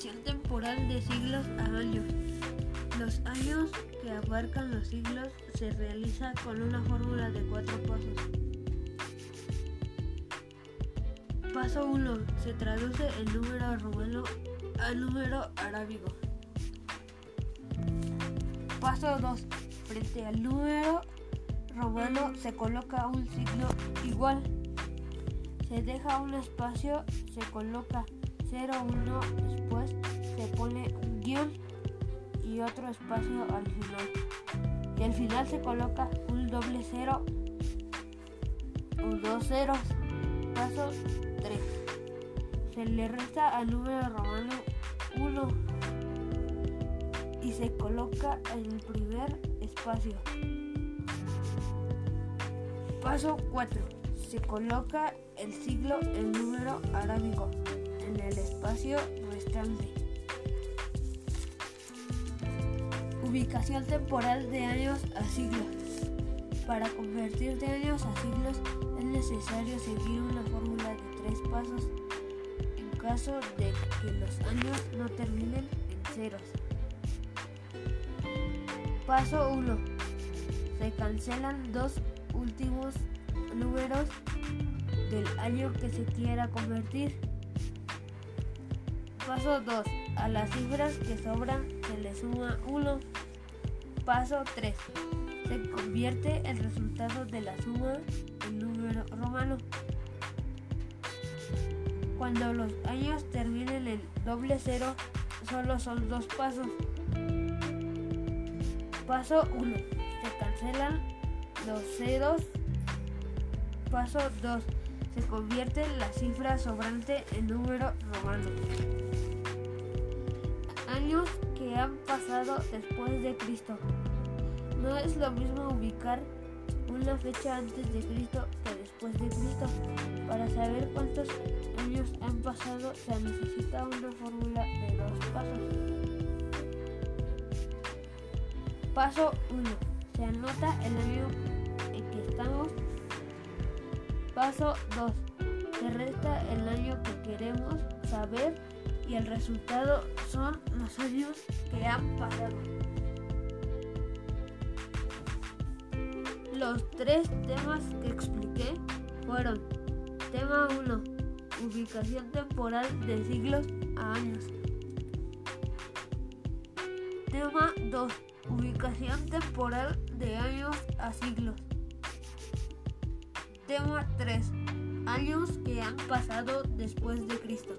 Temporal de siglos a años. Los años que abarcan los siglos se realiza con una fórmula de cuatro pasos. Paso 1. Se traduce el número romano al número arábigo. Paso 2. Frente al número romano se coloca un signo igual. Se deja un espacio, se coloca 0, 1, después se pone un guion y otro espacio al final. Y al final se coloca un doble cero o dos ceros. Paso 3. Se le resta al número romano 1 y se coloca en el primer espacio. Paso 4. Se coloca el siglo en número arábigo en el espacio restante. Ubicación temporal de años a siglos. Para convertir de años a siglos es necesario seguir una fórmula de tres pasos en caso de que los años no terminen en ceros. Paso 1. Se cancelan dos últimos números del año que se quiera convertir. Paso 2. A las cifras que sobran se le suma 1. Paso 3. Se convierte el resultado de la suma en número romano. Cuando los años terminen en doble cero, solo son dos pasos. Paso 1. Se cancelan los ceros. Paso 2. Se convierte la cifra sobrante en número romano años que han pasado después de Cristo. No es lo mismo ubicar una fecha antes de Cristo que después de Cristo. Para saber cuántos años han pasado se necesita una fórmula de dos pasos. Paso 1. Se anota el año. Paso 2. Se resta el año que queremos saber y el resultado son los años que han pasado. Los tres temas que expliqué fueron tema 1, ubicación temporal de siglos a años. Tema 2, ubicación temporal de años a siglos. Tema 3, años que han pasado después de Cristo.